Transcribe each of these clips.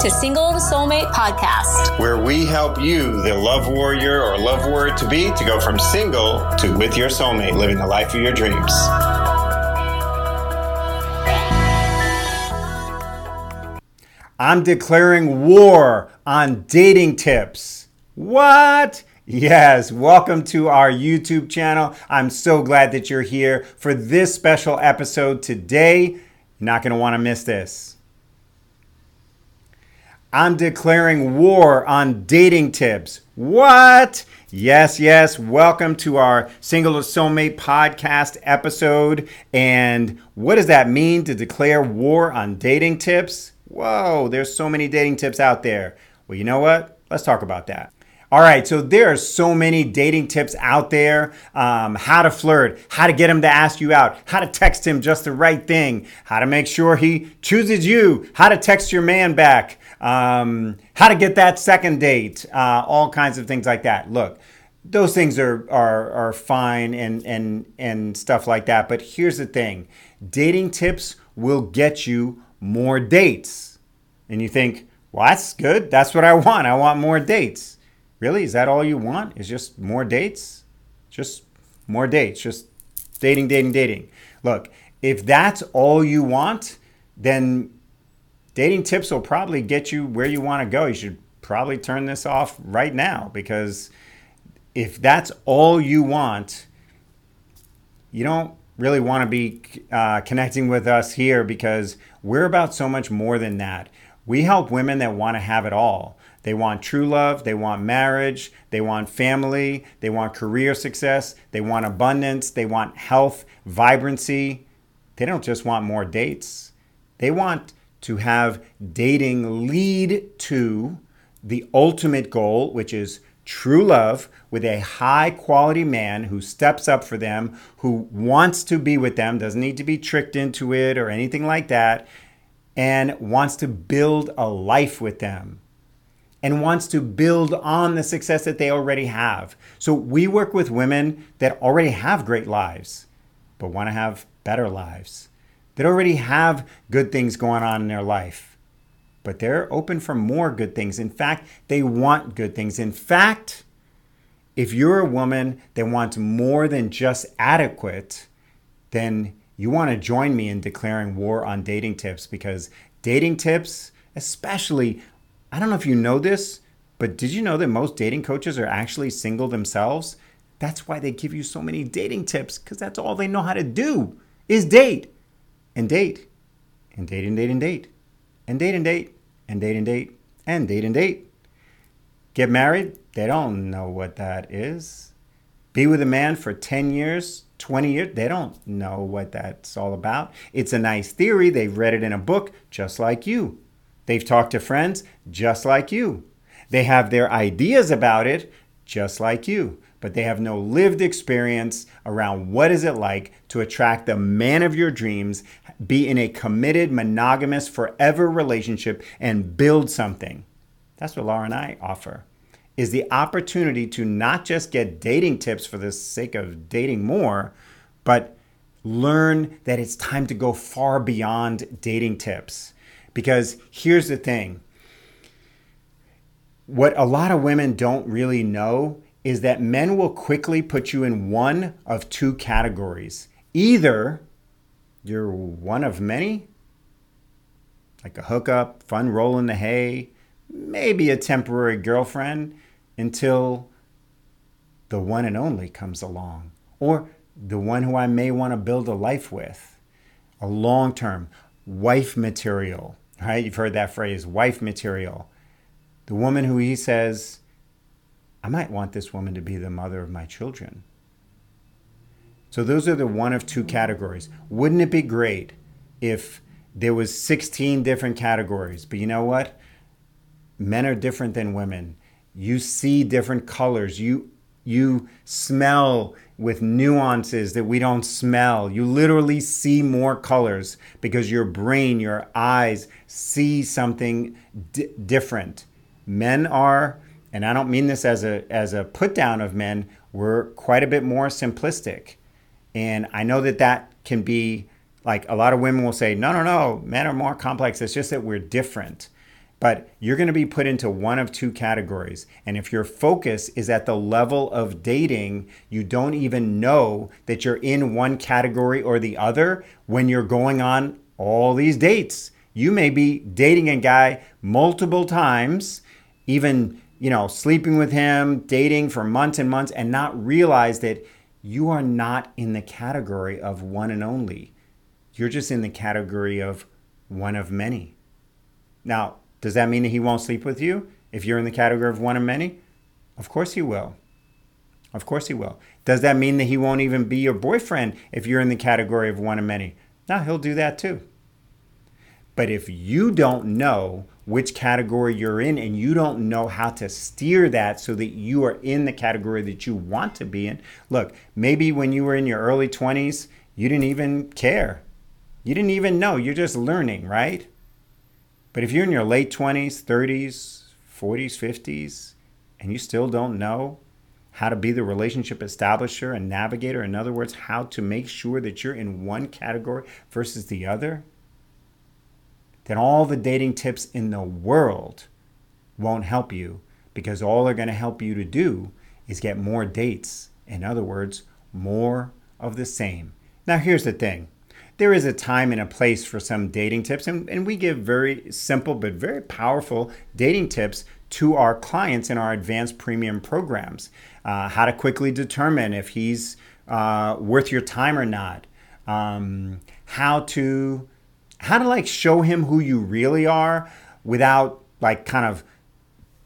to Single to Soulmate Podcast, where we help you, the love warrior or love warrior to be, to go from single to with your soulmate, living the life of your dreams. I'm declaring war on dating tips. What? Yes, welcome to our YouTube channel. I'm so glad that you're here for this special episode today. You're not going to want to miss this. I'm declaring war on dating tips. What? Yes, yes. Welcome to our Single to Soulmate podcast episode. And what does that mean to declare war on dating tips? Whoa, there's so many dating tips out there. Well, you know what? Let's talk about that. All right, so there are so many dating tips out there. Um, how to flirt, how to get him to ask you out, how to text him just the right thing, how to make sure he chooses you, how to text your man back, um, how to get that second date, uh, all kinds of things like that. Look, those things are, are, are fine and, and, and stuff like that. But here's the thing dating tips will get you more dates. And you think, well, that's good. That's what I want. I want more dates. Really? Is that all you want? Is just more dates? Just more dates. Just dating, dating, dating. Look, if that's all you want, then dating tips will probably get you where you want to go. You should probably turn this off right now because if that's all you want, you don't really want to be uh, connecting with us here because we're about so much more than that. We help women that want to have it all. They want true love, they want marriage, they want family, they want career success, they want abundance, they want health, vibrancy. They don't just want more dates. They want to have dating lead to the ultimate goal, which is true love with a high quality man who steps up for them, who wants to be with them, doesn't need to be tricked into it or anything like that, and wants to build a life with them and wants to build on the success that they already have. So we work with women that already have great lives, but want to have better lives that already have good things going on in their life, but they're open for more good things. In fact, they want good things. In fact, if you're a woman that wants more than just adequate, then you want to join me in declaring war on dating tips because dating tips, especially, I don't know if you know this, but did you know that most dating coaches are actually single themselves? That's why they give you so many dating tips because that's all they know how to do is date and date and date and date and date and date and date and date and date and date and date. Get married? They don't know what that is. Be with a man for 10 years, 20 years? They don't know what that's all about. It's a nice theory. They've read it in a book, just like you. They've talked to friends, just like you. They have their ideas about it, just like you but they have no lived experience around what is it like to attract the man of your dreams, be in a committed, monogamous, forever relationship and build something. That's what Laura and I offer. Is the opportunity to not just get dating tips for the sake of dating more, but learn that it's time to go far beyond dating tips. Because here's the thing what a lot of women don't really know is that men will quickly put you in one of two categories. Either you're one of many, like a hookup, fun roll in the hay, maybe a temporary girlfriend until the one and only comes along, or the one who I may want to build a life with, a long term wife material, right? You've heard that phrase, wife material. The woman who he says, I might want this woman to be the mother of my children. So those are the one of two categories. Wouldn't it be great if there was 16 different categories? But you know what? Men are different than women. You see different colors. You you smell with nuances that we don't smell. You literally see more colors because your brain, your eyes see something different. Men are and I don't mean this as a as a put down of men, we're quite a bit more simplistic. And I know that that can be like a lot of women will say, no, no, no, men are more complex. It's just that we're different. But you're going to be put into one of two categories. And if your focus is at the level of dating, you don't even know that you're in one category or the other when you're going on all these dates. You may be dating a guy multiple times, even, you know, sleeping with him, dating for months and months, and not realize that you are not in the category of one and only. You're just in the category of one of many. Now, does that mean that he won't sleep with you if you're in the category of one of many? Of course he will. Of course he will. Does that mean that he won't even be your boyfriend if you're in the category of one of many? No, he'll do that too. But if you don't know which category you're in and you don't know how to steer that so that you are in the category that you want to be in, look, maybe when you were in your early 20s, you didn't even care. You didn't even know. You're just learning, right? But if you're in your late 20s, 30s, 40s, 50s, and you still don't know how to be the relationship establisher and navigator, in other words, how to make sure that you're in one category versus the other, then all the dating tips in the world won't help you because all they're going to help you to do is get more dates. In other words, more of the same. Now, here's the thing there is a time and a place for some dating tips, and, and we give very simple but very powerful dating tips to our clients in our advanced premium programs. Uh, how to quickly determine if he's uh, worth your time or not. Um, how to how to like show him who you really are without like kind of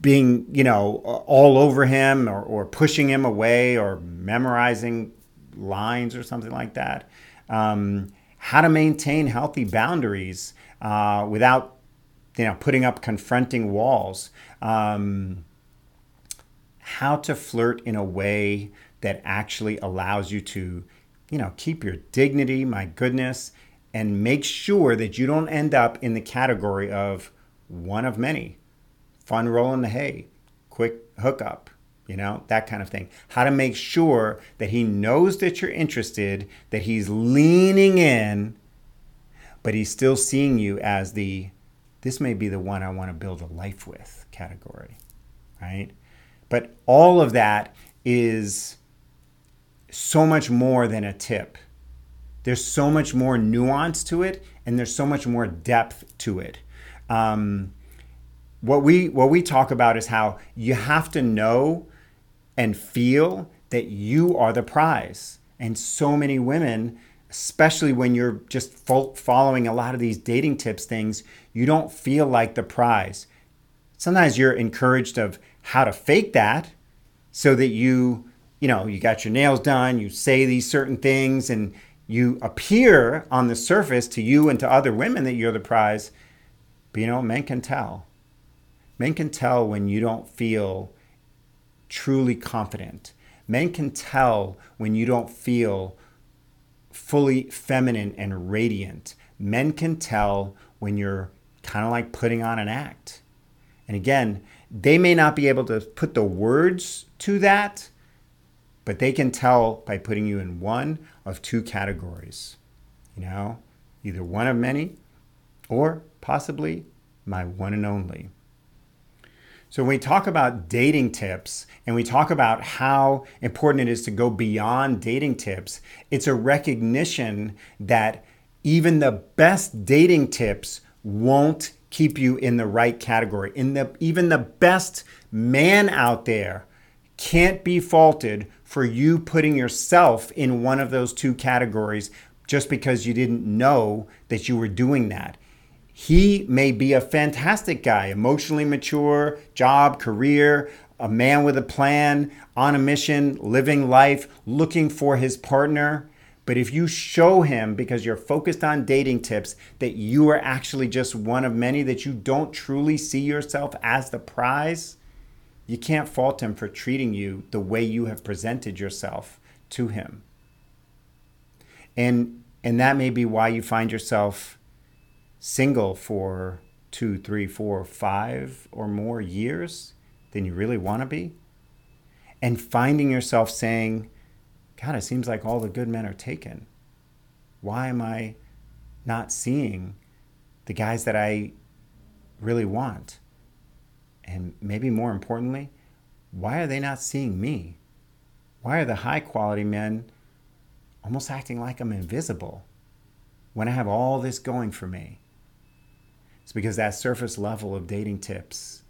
being you know all over him or, or pushing him away or memorizing lines or something like that. Um, how to maintain healthy boundaries uh, without you know putting up confronting walls um, how to flirt in a way that actually allows you to you know keep your dignity my goodness and make sure that you don't end up in the category of one of many fun rolling the hay quick hookup you know, that kind of thing. How to make sure that he knows that you're interested, that he's leaning in, but he's still seeing you as the, this may be the one I want to build a life with category, right? But all of that is so much more than a tip. There's so much more nuance to it, and there's so much more depth to it. Um, what we what we talk about is how you have to know and feel that you are the prize. And so many women, especially when you're just following a lot of these dating tips things, you don't feel like the prize. Sometimes you're encouraged of how to fake that so that you, you know, you got your nails done, you say these certain things and you appear on the surface to you and to other women that you're the prize. But you know, men can tell. Men can tell when you don't feel truly confident. Men can tell when you don't feel fully feminine and radiant. Men can tell when you're kind of like putting on an act. And again, they may not be able to put the words to that, but they can tell by putting you in one of two categories. You know, either one of many or possibly my one and only. So, when we talk about dating tips and we talk about how important it is to go beyond dating tips, it's a recognition that even the best dating tips won't keep you in the right category. In the even the best man out there can't be faulted for you putting yourself in one of those two categories just because you didn't know that you were doing that he may be a fantastic guy, emotionally mature, job, career, a man with a plan, on a mission, living life, looking for his partner. But if you show him, because you're focused on dating tips, that you are actually just one of many, that you don't truly see yourself as the prize, you can't fault him for treating you the way you have presented yourself to him. And, and that may be why you find yourself single for two, three, four, five or more years than you really want to be, and finding yourself saying, God, it seems like all the good men are taken. Why am I not seeing the guys that I really want? And maybe more importantly, why are they not seeing me? Why are the high quality men almost acting like I'm invisible when I have all this going for me? It's because that surface level of dating tips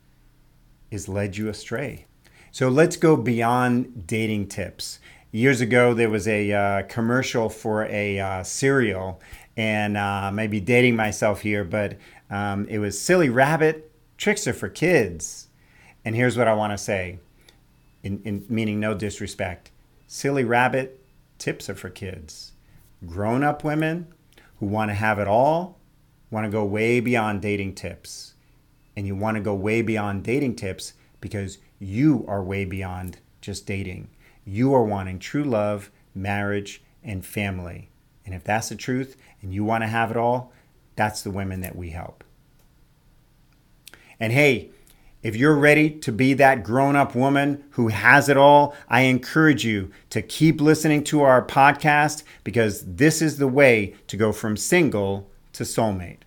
has led you astray. So let's go beyond dating tips. Years ago, there was a uh, commercial for a uh, cereal, and uh, maybe dating myself here, but um, it was Silly Rabbit Trix are for kids. And here's what I want to say, in, in meaning no disrespect. Silly Rabbit tips are for kids. Grown up women who want to have it all want to go way beyond dating tips. And you want to go way beyond dating tips because you are way beyond just dating. You are wanting true love, marriage, and family. And if that's the truth and you want to have it all, that's the women that we help. And hey, if you're ready to be that grown up woman who has it all, I encourage you to keep listening to our podcast because this is the way to go from single to soulmate.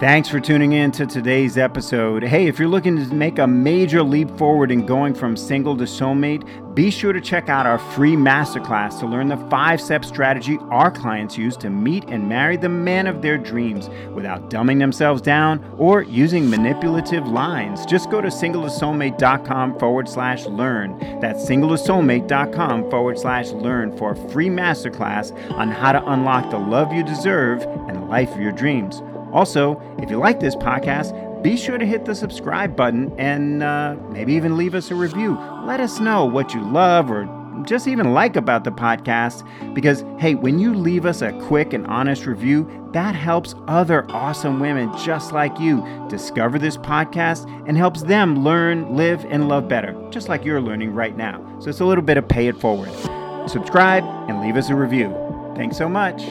Thanks for tuning in to today's episode. Hey, if you're looking to make a major leap forward in going from single to soulmate, be sure to check out our free masterclass to learn the five step strategy our clients use to meet and marry the man of their dreams without dumbing themselves down or using manipulative lines. Just go to singletosoulmate.com forward slash learn. That's singletosoulmate.com forward slash learn for a free masterclass on how to unlock the love you deserve and the life of your dreams. Also, if you like this podcast, be sure to hit the subscribe button and uh, maybe even leave us a review. Let us know what you love or just even like about the podcast because, hey, when you leave us a quick and honest review, that helps other awesome women just like you discover this podcast and helps them learn, live, and love better, just like you're learning right now. So it's a little bit of pay it forward. Subscribe and leave us a review. Thanks so much.